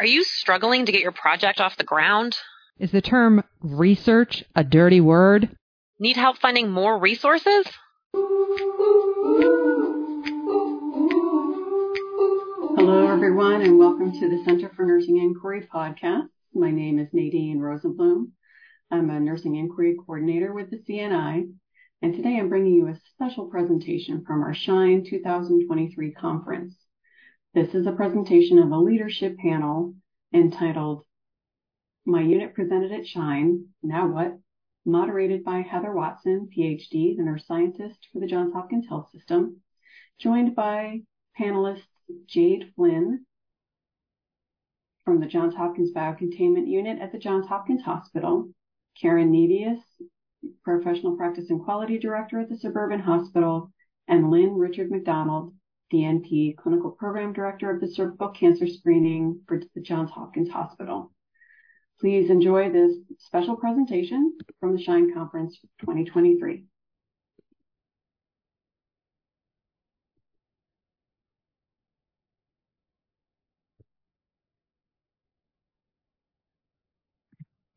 Are you struggling to get your project off the ground? Is the term research a dirty word? Need help finding more resources? Hello, everyone, and welcome to the Center for Nursing Inquiry podcast. My name is Nadine Rosenblum. I'm a nursing inquiry coordinator with the CNI, and today I'm bringing you a special presentation from our SHINE 2023 conference. This is a presentation of a leadership panel entitled My Unit Presented at SHINE, Now What? Moderated by Heather Watson, PhD, the nurse scientist for the Johns Hopkins Health System, joined by panelists Jade Flynn from the Johns Hopkins Biocontainment Unit at the Johns Hopkins Hospital, Karen Nevius, Professional Practice and Quality Director at the Suburban Hospital, and Lynn Richard McDonald, DNP Clinical Program Director of the Cervical Cancer Screening for the Johns Hopkins Hospital. Please enjoy this special presentation from the SHINE Conference 2023.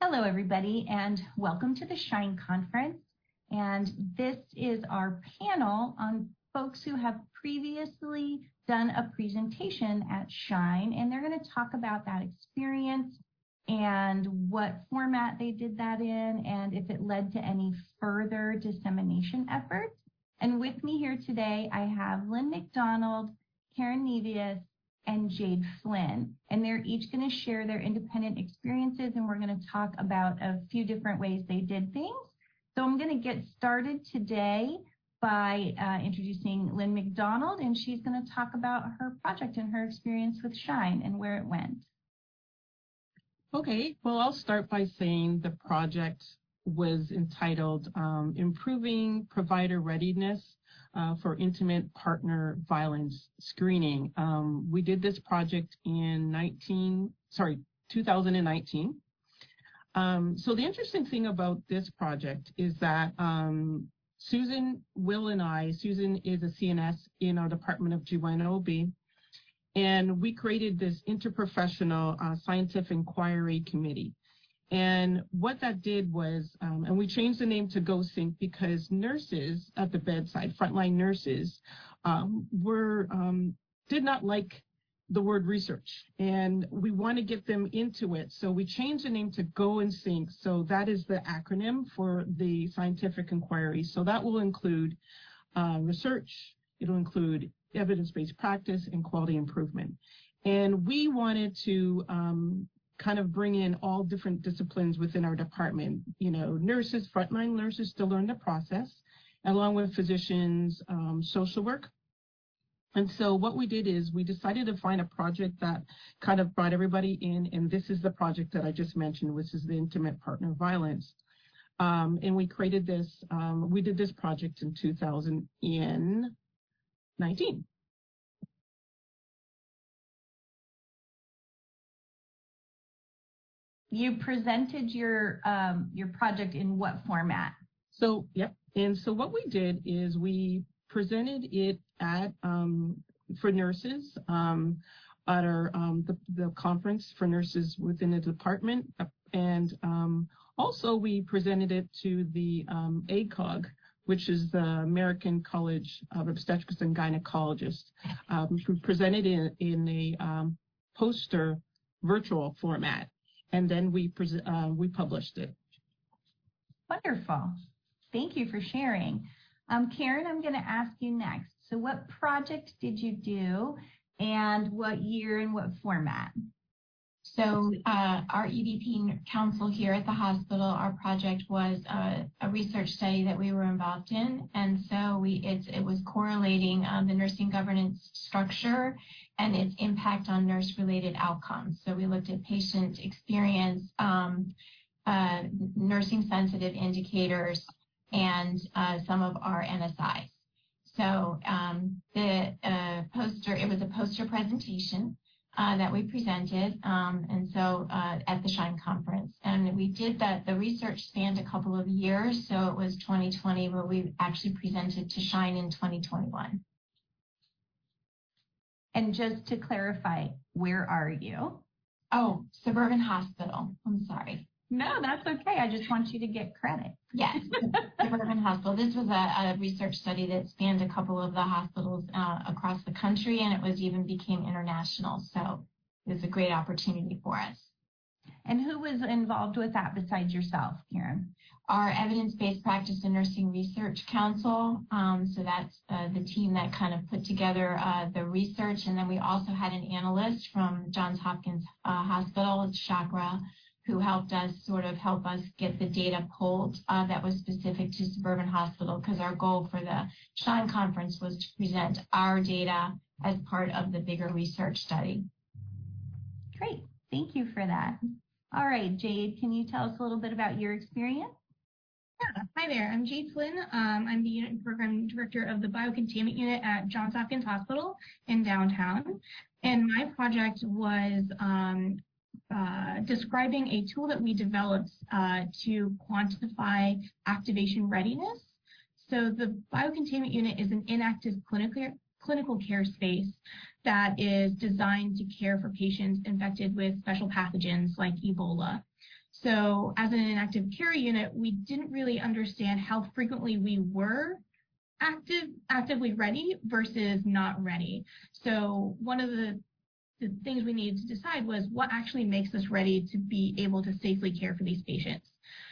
Hello, everybody, and welcome to the SHINE Conference. And this is our panel on folks who have previously done a presentation at Shine, and they're going to talk about that experience and what format they did that in, and if it led to any further dissemination efforts. And with me here today, I have Lynn McDonald, Karen Nevius, and Jade Flynn. And they're each going to share their independent experiences, and we're going to talk about a few different ways they did things. So I'm going to get started today by uh, introducing Lynn McDonald, and she's going to talk about her project and her experience with Shine and where it went. Okay, well, I'll start by saying the project was entitled um, Improving Provider Readiness uh, for Intimate Partner Violence Screening. Um, we did this project in 19, sorry, 2019. Um, so the interesting thing about this project is that um, Susan, Will, and I, Susan is a CNS in our Department of GYN-OB, and we created this interprofessional uh, scientific inquiry committee. And what that did was, um, and we changed the name to GoSync because nurses at the bedside, frontline nurses, um, were um, did not like the word research and we want to get them into it. So we changed the name to Go and Sync. So that is the acronym for the scientific inquiry. So that will include uh, research, it'll include evidence-based practice and quality improvement. And we wanted to um, kind of bring in all different disciplines within our department, you know, nurses, frontline nurses to learn the process, along with physicians, um, social work, and so what we did is we decided to find a project that kind of brought everybody in, and this is the project that I just mentioned, which is the intimate partner violence. Um, and we created this, um, we did this project in 2019. You presented your um, your project in what format? So, yep. And so what we did is we presented it at um, for nurses um, at our um, the, the, conference for nurses within the department, and um, also we presented it to the um, ACOG, which is the American College of Obstetrics and Gynecologists. Um, presented it in a poster virtual format, and then we uh, we published it. Wonderful. Thank you for sharing. Um, Karen, I'm going to ask you next. So what project did you do and what year and what format? So uh, our EBP council here at the hospital, our project was a, research study that we were involved in. And so we it was correlating um, the nursing governance structure and its impact on nurse-related outcomes. So we looked at patient experience, um, uh, nursing sensitive indicators, and uh, some of our NSIs. So um, the uh, poster, it was a poster presentation uh, that we presented, um, and so uh, at the Shine conference, and we did that. The research spanned a couple of years, so it was 2020 where we actually presented to Shine in 2021. And just to clarify, where are you? Oh, Suburban Hospital. I'm sorry. No, that's okay. I just want you to get credit. Yes, Suburban Hospital. This was a, a, research study that spanned a couple of the hospitals uh, across the country, and it was even became international. So it was a great opportunity for us. And who was involved with that besides yourself, Karen? Our Evidence-Based Practice and Nursing Research Council. Um, so that's uh, the team that kind of put together uh, the research. And then we also had an analyst from Johns Hopkins uh, Hospital, Chakra, who helped us sort of help us get the data pulled uh, that was specific to Suburban Hospital because our goal for the SHINE conference was to present our data as part of the bigger research study. Great. Thank you for that. All right, Jade, can you tell us a little bit about your experience? Yeah. Hi there. I'm Jade Flynn. Um, I'm the unit and program director of the biocontainment unit at Johns Hopkins Hospital in downtown. And my project was um, uh, describing a tool that we developed uh, to quantify activation readiness. So the biocontainment unit is an inactive clinical clinical care space that is designed to care for patients infected with special pathogens like Ebola. So as an inactive care unit, we didn't really understand how frequently we were active, actively ready versus not ready. So one of the, the things we needed to decide was what actually makes us ready to be able to safely care for these patients.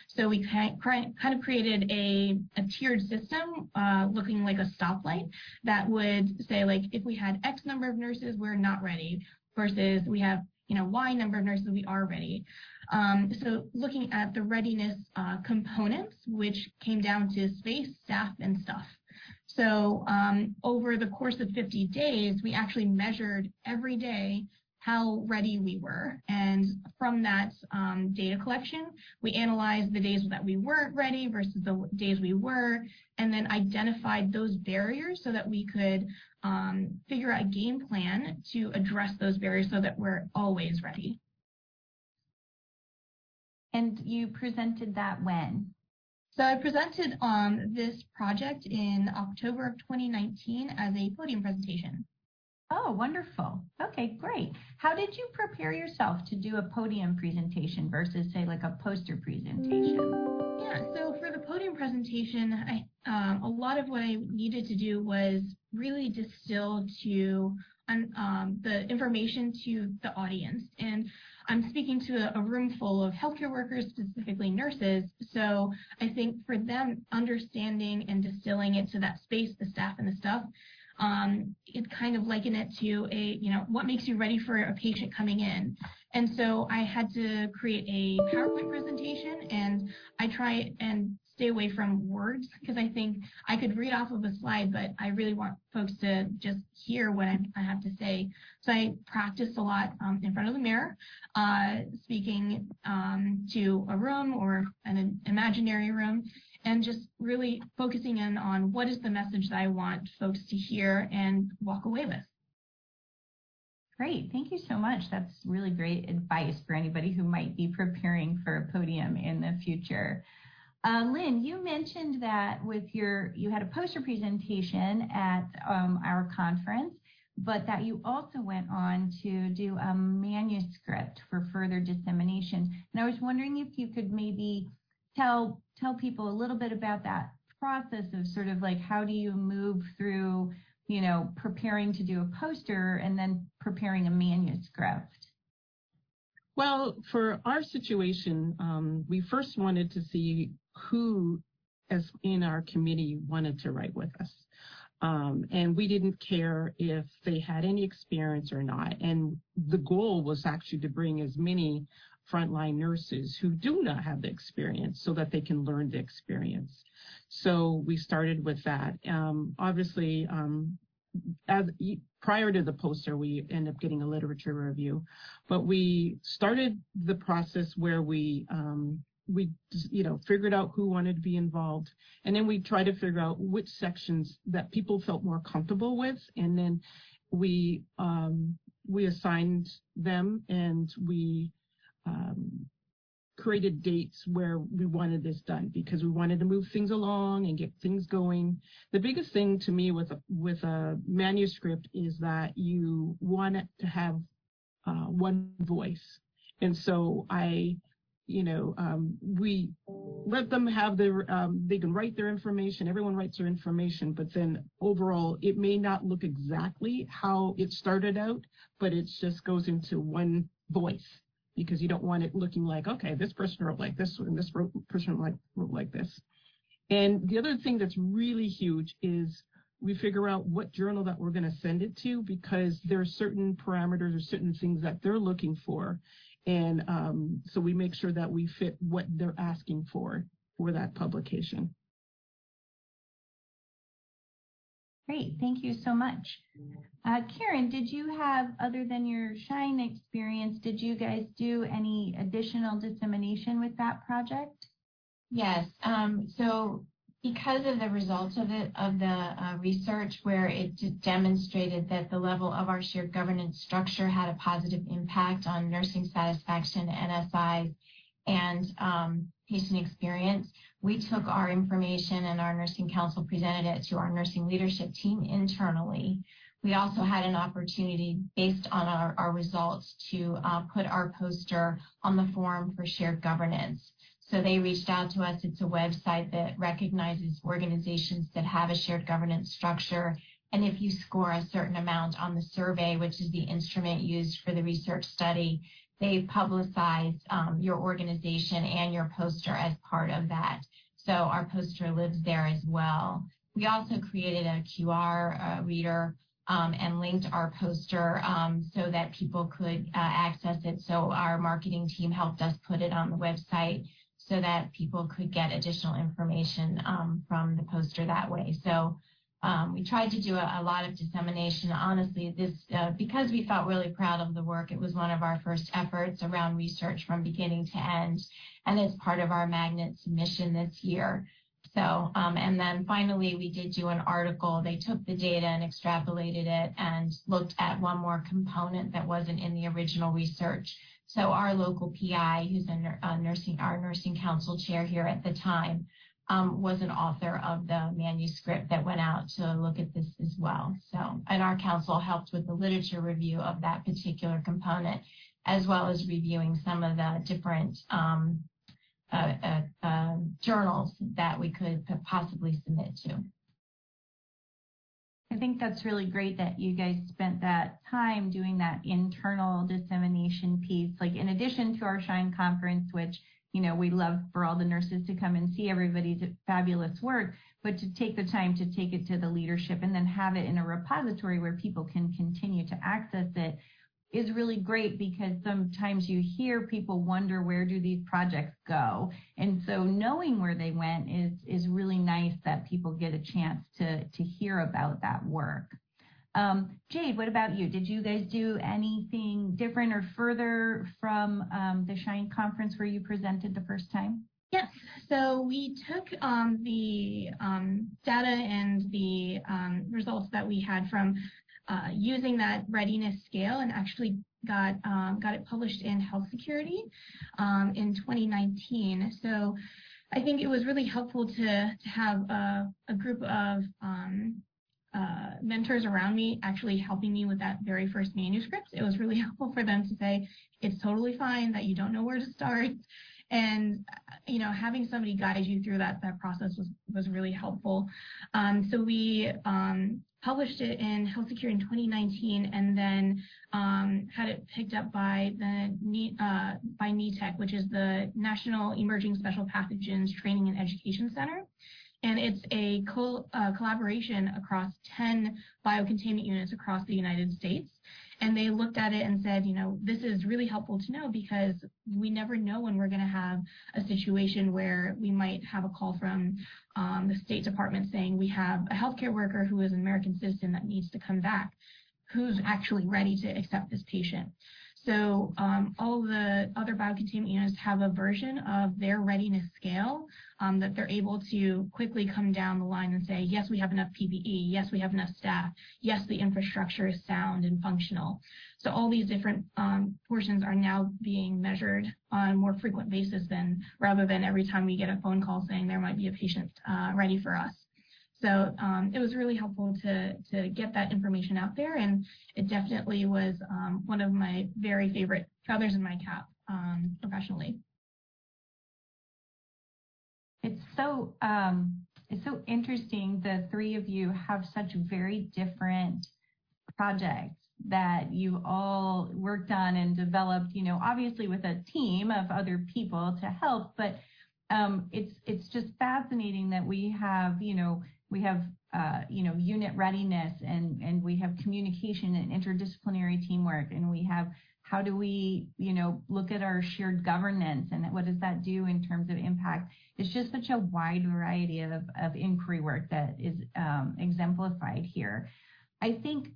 So we kind of created a, a tiered system uh, looking like a stoplight that would say like if we had X number of nurses, we're not ready versus we have you know Y number of nurses, we are ready. Um, so looking at the readiness uh, components, which came down to space, staff, and stuff. So um, over the course of 50 days, we actually measured every day how ready we were. And from that um, data collection, we analyzed the days that we weren't ready versus the days we were, and then identified those barriers so that we could um, figure out a game plan to address those barriers so that we're always ready. And you presented that when? So I presented on this project in October of 2019 as a podium presentation. Oh, wonderful. Okay, great. How did you prepare yourself to do a podium presentation versus, say, like a poster presentation? Yeah, so for the podium presentation, I, um, a lot of what I needed to do was really distill to um, the information to the audience. And I'm speaking to a, a, room full of healthcare workers, specifically nurses. So I think for them, understanding and distilling it to that space, the staff and the stuff, um, it kind of liken it to a, you know, what makes you ready for a patient coming in. And so I had to create a PowerPoint presentation and I try and stay away from words because I think I could read off of a slide, but I really want folks to just hear what I, I have to say. So I practiced a lot um, in front of the mirror, uh, speaking um, to a room or an imaginary room, and just really focusing in on what is the message that I want folks to hear and walk away with. Great. Thank you so much. That's really great advice for anybody who might be preparing for a podium in the future. Uh, Lynn, you mentioned that with your, you had a poster presentation at um, our conference, but that you also went on to do a manuscript for further dissemination. And I was wondering if you could maybe tell tell people a little bit about that process of sort of like how do you move through you know preparing to do a poster and then preparing a manuscript well for our situation um, we first wanted to see who as in our committee wanted to write with us um, and we didn't care if they had any experience or not and the goal was actually to bring as many frontline nurses who do not have the experience so that they can learn the experience. So we started with that. Um, obviously, um, as, prior to the poster, we end up getting a literature review, but we started the process where we um, we you know figured out who wanted to be involved, and then we tried to figure out which sections that people felt more comfortable with, and then we um, we assigned them and we um, created dates where we wanted this done because we wanted to move things along and get things going. The biggest thing to me with a, with a manuscript is that you want it to have uh, one voice. And so I, you know, um, we let them have their, um, they can write their information, everyone writes their information, but then overall, it may not look exactly how it started out, but it just goes into one voice because you don't want it looking like, okay, this person wrote like this and this person like wrote like this. And the other thing that's really huge is we figure out what journal that we're going to send it to because there are certain parameters or certain things that they're looking for. And um, so we make sure that we fit what they're asking for for that publication. Great, thank you so much. Uh, Karen, did you have, other than your SHINE experience, did you guys do any additional dissemination with that project? Yes. Um, so because of the results of it of the uh, research where it demonstrated that the level of our shared governance structure had a positive impact on nursing satisfaction, NSIs, and um, patient experience, we took our information and our nursing council presented it to our nursing leadership team internally. We also had an opportunity based on our, our results to uh, put our poster on the forum for shared governance. So they reached out to us. It's a website that recognizes organizations that have a shared governance structure. And if you score a certain amount on the survey, which is the instrument used for the research study, they publicize um, your organization and your poster as part of that. So our poster lives there as well. We also created a QR uh, reader um, and linked our poster um, so that people could uh, access it. So our marketing team helped us put it on the website so that people could get additional information um, from the poster that way. So um, we tried to do a, a, lot of dissemination. Honestly, this uh, because we felt really proud of the work. It was one of our first efforts around research from beginning to end, and it's part of our magnet submission this year. So, um, and then finally, we did do an article. They took the data and extrapolated it and looked at one more component that wasn't in the original research. So our local PI, who's a, a nursing, our nursing council chair here at the time, um, was an author of the manuscript that went out to look at this as well. So, and our council helped with the literature review of that particular component, as well as reviewing some of the different um, uh, uh, uh, journals that we could possibly submit to. I think that's really great that you guys spent that time doing that internal dissemination piece. Like in addition to our Shine conference, which you know we love for all the nurses to come and see everybody's fabulous work, but to take the time to take it to the leadership and then have it in a repository where people can continue to access it is really great because sometimes you hear people wonder where do these projects go and so knowing where they went is is really nice that people get a chance to to hear about that work um, Jade, what about you? Did you guys do anything different or further from um, the Shine conference where you presented the first time? Yes, so we took um, the um, data and the um, results that we had from uh, using that readiness scale and actually got um, got it published in Health Security um, in 2019. So I think it was really helpful to to have a, a group of um, uh, mentors around me actually helping me with that very first manuscript. It was really helpful for them to say it's totally fine that you don't know where to start and you know having somebody guide you through that that process was was really helpful um, so we um, published it in Health Secure in 2019 and then um, had it picked up by the uh, by NETEC, which is the National Emerging Special Pathogens Training and Education Center. And it's a uh, collaboration across 10 biocontainment units across the United States. And they looked at it and said, you know, this is really helpful to know because we never know when we're going to have a situation where we might have a call from um, the State Department saying we have a healthcare worker who is an American citizen that needs to come back, who's actually ready to accept this patient. So um, all the other biocontainment units have a version of their readiness scale um, that they're able to quickly come down the line and say, yes, we have enough PPE, yes, we have enough staff, yes, the infrastructure is sound and functional. So all these different um, portions are now being measured on a more frequent basis than rather than every time we get a phone call saying there might be a patient uh, ready for us. So um, it was really helpful to, to get that information out there, and it definitely was um, one of my very favorite feathers in my cap um, professionally. It's so um, it's so interesting. The three of you have such very different projects that you all worked on and developed. You know, obviously with a team of other people to help, but um, it's it's just fascinating that we have you know we have uh, you know unit readiness and and we have communication and interdisciplinary teamwork and we have how do we you know look at our shared governance and what does that do in terms of impact? It's just such a wide variety of, of inquiry work that is um, exemplified here. I think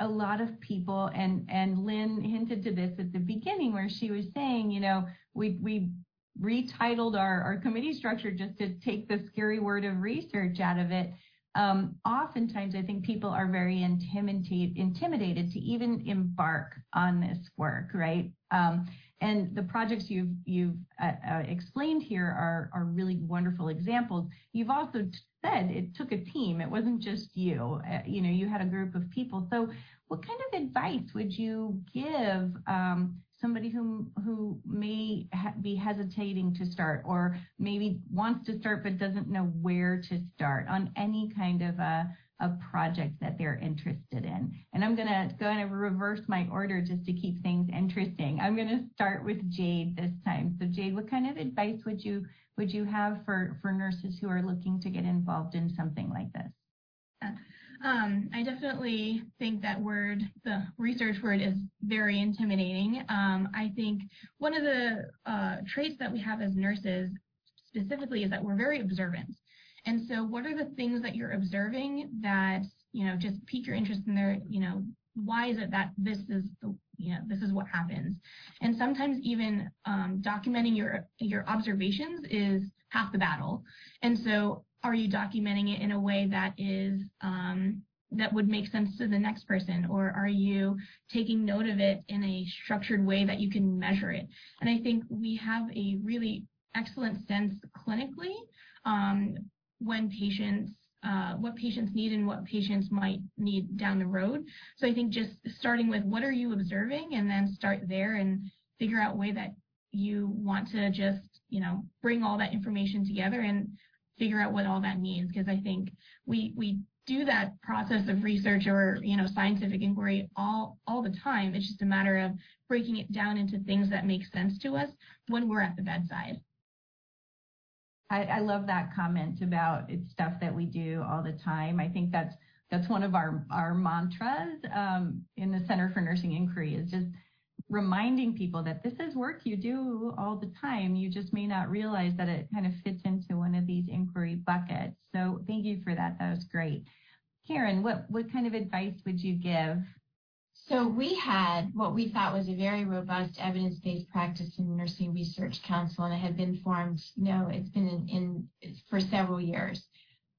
a lot of people and and lynn hinted to this at the beginning where she was saying you know we we retitled our, our committee structure just to take the scary word of research out of it. Um, oftentimes, I think people are very intimidated, intimidated to even embark on this work, right? Um, and the projects you've you've uh, uh, explained here are are really wonderful examples. You've also said it took a team; it wasn't just you. Uh, you know, you had a group of people. So, what kind of advice would you give um, somebody who who may ha- be hesitating to start or maybe wants to start but doesn't know where to start on any kind of a a project that they're interested in. And I'm going to kind of reverse my order just to keep things interesting. I'm going to start with Jade this time. So Jade, what kind of advice would you would you have for for nurses who are looking to get involved in something like this? Uh, Um, I definitely think that word, the research word, is very intimidating. Um, I think one of the uh, traits that we have as nurses specifically is that we're very observant. And so, what are the things that you're observing that you know just pique your interest in their, you know, why is it that this is the you know this is what happens and sometimes even um, documenting your your observations is half the battle and so are you documenting it in a way that is um, that would make sense to the next person? Or are you taking note of it in a structured way that you can measure it? And i think we have a really excellent sense clinically um, when patients uh, what patients need and what patients might need down the road. So i think just starting with what are you observing and then start there and figure out way that you want to just you know bring all that information together and figure out what all that means because I think we we do that process of research or you know scientific inquiry all all the time. It's just a matter of breaking it down into things that make sense to us when we're at the bedside. I, I love that comment about it's stuff that we do all the time. I think that's that's one of our our mantras um, in the Center for Nursing Inquiry is just reminding people that this is work you do all the time. You just may not realize that it kind of fits into one of these inquiry buckets. So thank you for that. That was great. Karen, what, what kind of advice would you give? So we had what we thought was a very robust evidence-based practice in Nursing Research Council, and it had been formed, you know, it's been in, in for several years.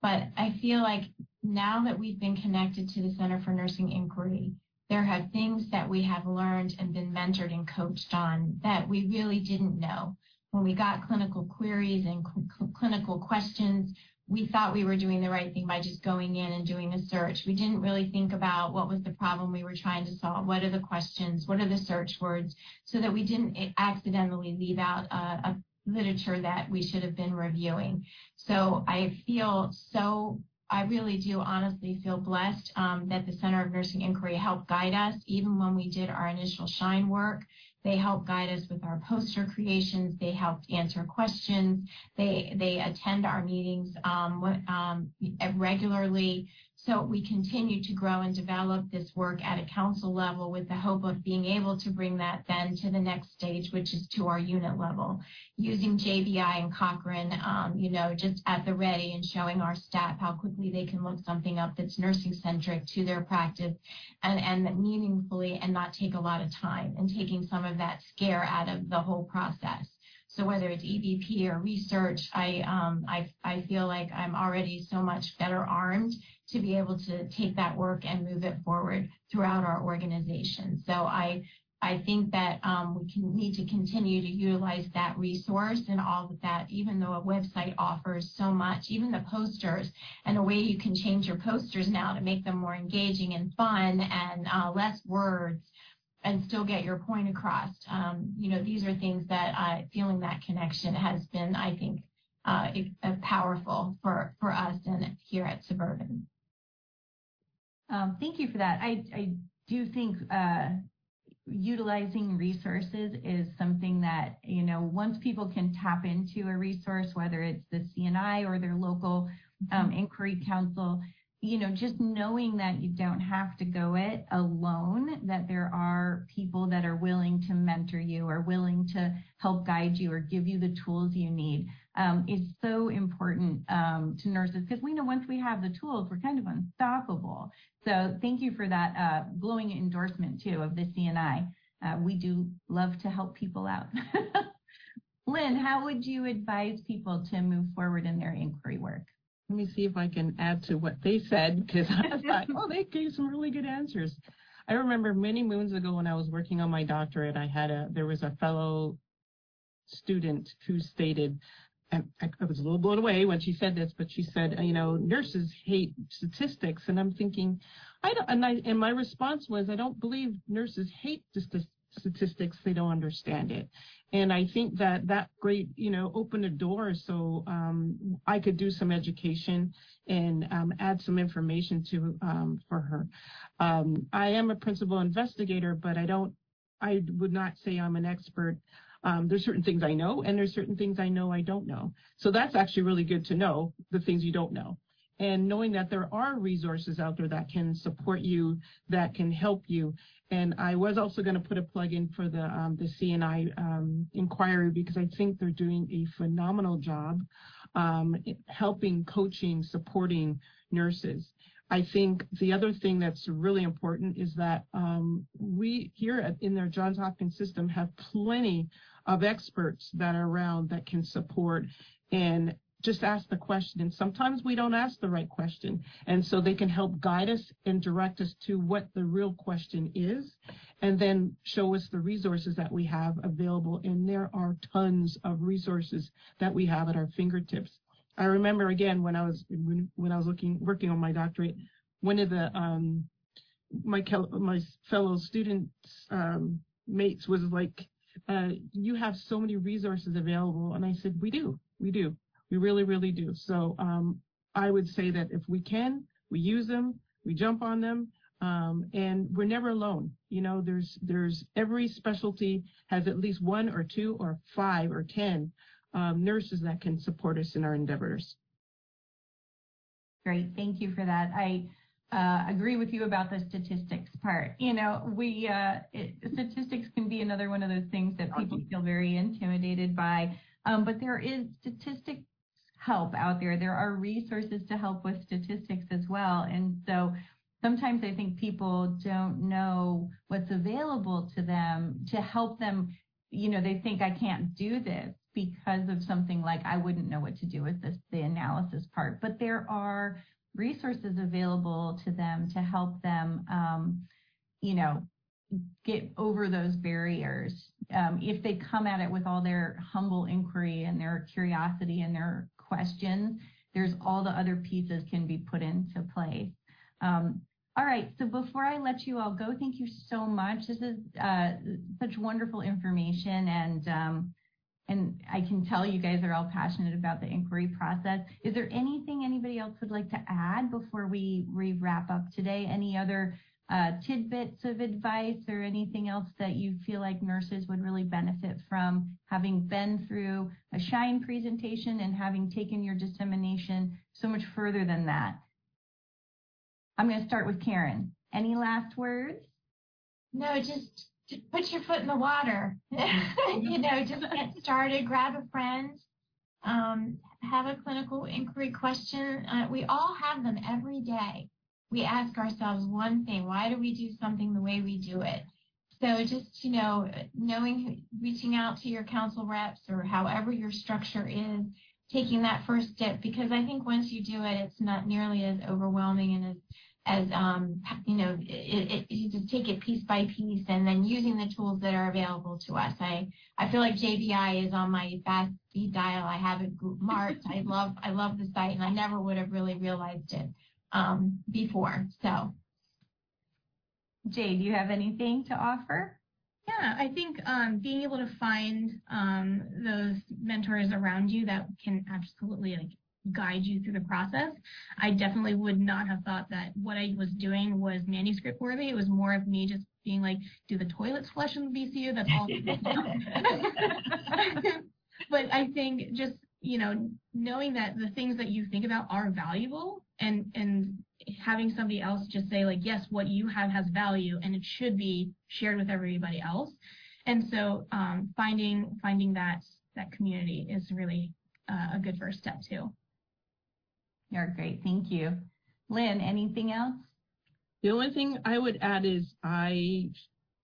But I feel like now that we've been connected to the Center for Nursing Inquiry, there have things that we have learned and been mentored and coached on that we really didn't know. When we got clinical queries and cl- clinical questions, we thought we were doing the right thing by just going in and doing a search. We didn't really think about what was the problem we were trying to solve. What are the questions? What are the search words? So that we didn't accidentally leave out a, a literature that we should have been reviewing. So I feel so I really do honestly feel blessed um, that the Center of Nursing Inquiry helped guide us, even when we did our initial SHINE work. They helped guide us with our poster creations. They helped answer questions. They they attend our meetings um, um, regularly. So we continue to grow and develop this work at a council level with the hope of being able to bring that then to the next stage, which is to our unit level, using JBI and Cochrane, um, you know, just at the ready and showing our staff how quickly they can look something up that's nursing centric to their practice and, and meaningfully and not take a lot of time and taking some of that scare out of the whole process. So whether it's EBP or research, I, um, I, I feel like I'm already so much better armed to be able to take that work and move it forward throughout our organization. So I, I think that um, we can need to continue to utilize that resource and all of that, even though a website offers so much, even the posters and a way you can change your posters now to make them more engaging and fun and uh, less words and still get your point across. Um, you know, these are things that uh, feeling that connection has been, I think, uh, powerful for, for us and here at Suburban. Um, thank you for that. I, I do think uh, utilizing resources is something that, you know, once people can tap into a resource, whether it's the CNI or their local um, mm-hmm. inquiry council, you know, just knowing that you don't have to go it alone, that there are people that are willing to mentor you or willing to help guide you or give you the tools you need um, is so important um, to nurses because we know once we have the tools, we're kind of unstoppable. So thank you for that uh, glowing endorsement too of the CNI. Uh, we do love to help people out. Lynn, how would you advise people to move forward in their inquiry work? Let me see if I can add to what they said because I thought, oh, they gave some really good answers. I remember many moons ago when I was working on my doctorate, I had a there was a fellow student who stated, and I, I was a little blown away when she said this, but she said, you know, nurses hate statistics, and I'm thinking, I don't, and I and my response was, I don't believe nurses hate statistics; they don't understand it. And I think that that great, you know, opened a door so um, I could do some education and um, add some information to um, for her. Um, I am a principal investigator, but I don't, I would not say I'm an expert. Um, there's certain things I know, and there's certain things I know I don't know. So that's actually really good to know the things you don't know and knowing that there are resources out there that can support you, that can help you. And I was also going to put a plug in for the um, the CNI um, inquiry because I think they're doing a phenomenal job um, helping, coaching, supporting nurses. I think the other thing that's really important is that um, we here at, in their Johns Hopkins system have plenty of experts that are around that can support and just ask the question. And sometimes we don't ask the right question. And so they can help guide us and direct us to what the real question is and then show us the resources that we have available. And there are tons of resources that we have at our fingertips. I remember again when I was when I was looking working on my doctorate, one of the um, my my fellow students um, mates was like, uh, "You have so many resources available," and I said, "We do, we do." We really, really do. So um, I would say that if we can, we use them, we jump on them, um, and we're never alone. You know, there's there's every specialty has at least one or two or five or ten um, nurses that can support us in our endeavors. Great, thank you for that. I uh, agree with you about the statistics part. You know, we uh, it, statistics can be another one of those things that people feel very intimidated by. Um, but there is statistics help out there. There are resources to help with statistics as well. And so sometimes I think people don't know what's available to them to help them. You know, they think I can't do this because of something like I wouldn't know what to do with this, the analysis part. But there are resources available to them to help them, um, you know, get over those barriers. Um, if they come at it with all their humble inquiry and their curiosity and their questions, there's all the other pieces can be put into place. Um, all right, so before I let you all go, thank you so much. This is uh, such wonderful information, and um, and I can tell you guys are all passionate about the inquiry process. Is there anything anybody else would like to add before we, we wrap up today? Any other uh, tidbits of advice or anything else that you feel like nurses would really benefit from having been through a SHINE presentation and having taken your dissemination so much further than that? I'm going to start with Karen. Any last words? No, just put your foot in the water. you know, just get started, grab a friend, um, have a clinical inquiry question. Uh, we all have them every day we ask ourselves one thing why do we do something the way we do it? So just, you know, knowing, reaching out to your council reps or however your structure is, taking that first step because I think once you do it, it's not nearly as overwhelming and as, as um, you know, it, it, you just take it piece by piece and then using the tools that are available to us. I, I feel like JBI is on my fast speed dial. I have it marked. I love, I love the site and I never would have really realized it um, before. So. Jay, do you have anything to offer? Yeah, I think um, being able to find um, those mentors around you that can absolutely like guide you through the process. I definitely would not have thought that what I was doing was manuscript worthy. It was more of me just being like, do the toilets flush in the BCU? That's all. but I think just you know knowing that the things that you think about are valuable and and having somebody else just say like yes what you have has value and it should be shared with everybody else. And so um, finding finding that that community is really uh, a good first step too. You're great. Thank you. Lynn anything else? The only thing i would add is i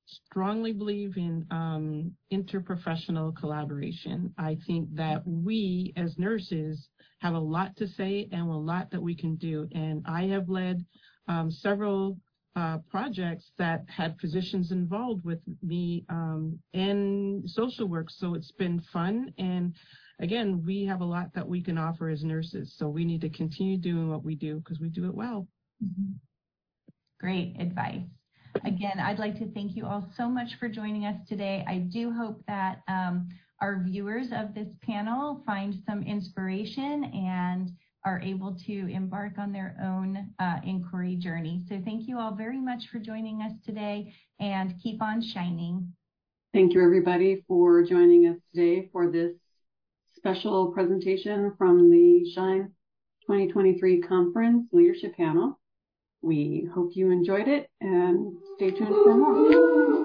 strongly believe in um, interprofessional collaboration. I think that we as nurses have a lot to say and a lot that we can do. And I have led um, several uh, projects that had physicians involved with me um, in social work. So it's been fun. And again, we have a lot that we can offer as nurses. So we need to continue doing what we do because we do it well. Mm-hmm. Great advice. Again, I'd like to thank you all so much for joining us today. I do hope that um, our viewers of this panel find some inspiration and are able to embark on their own uh, inquiry journey. So thank you all very much for joining us today and keep on shining. Thank you everybody for joining us today for this special presentation from the SHINE 2023 Conference Leadership Panel. We hope you enjoyed it and stay tuned for more.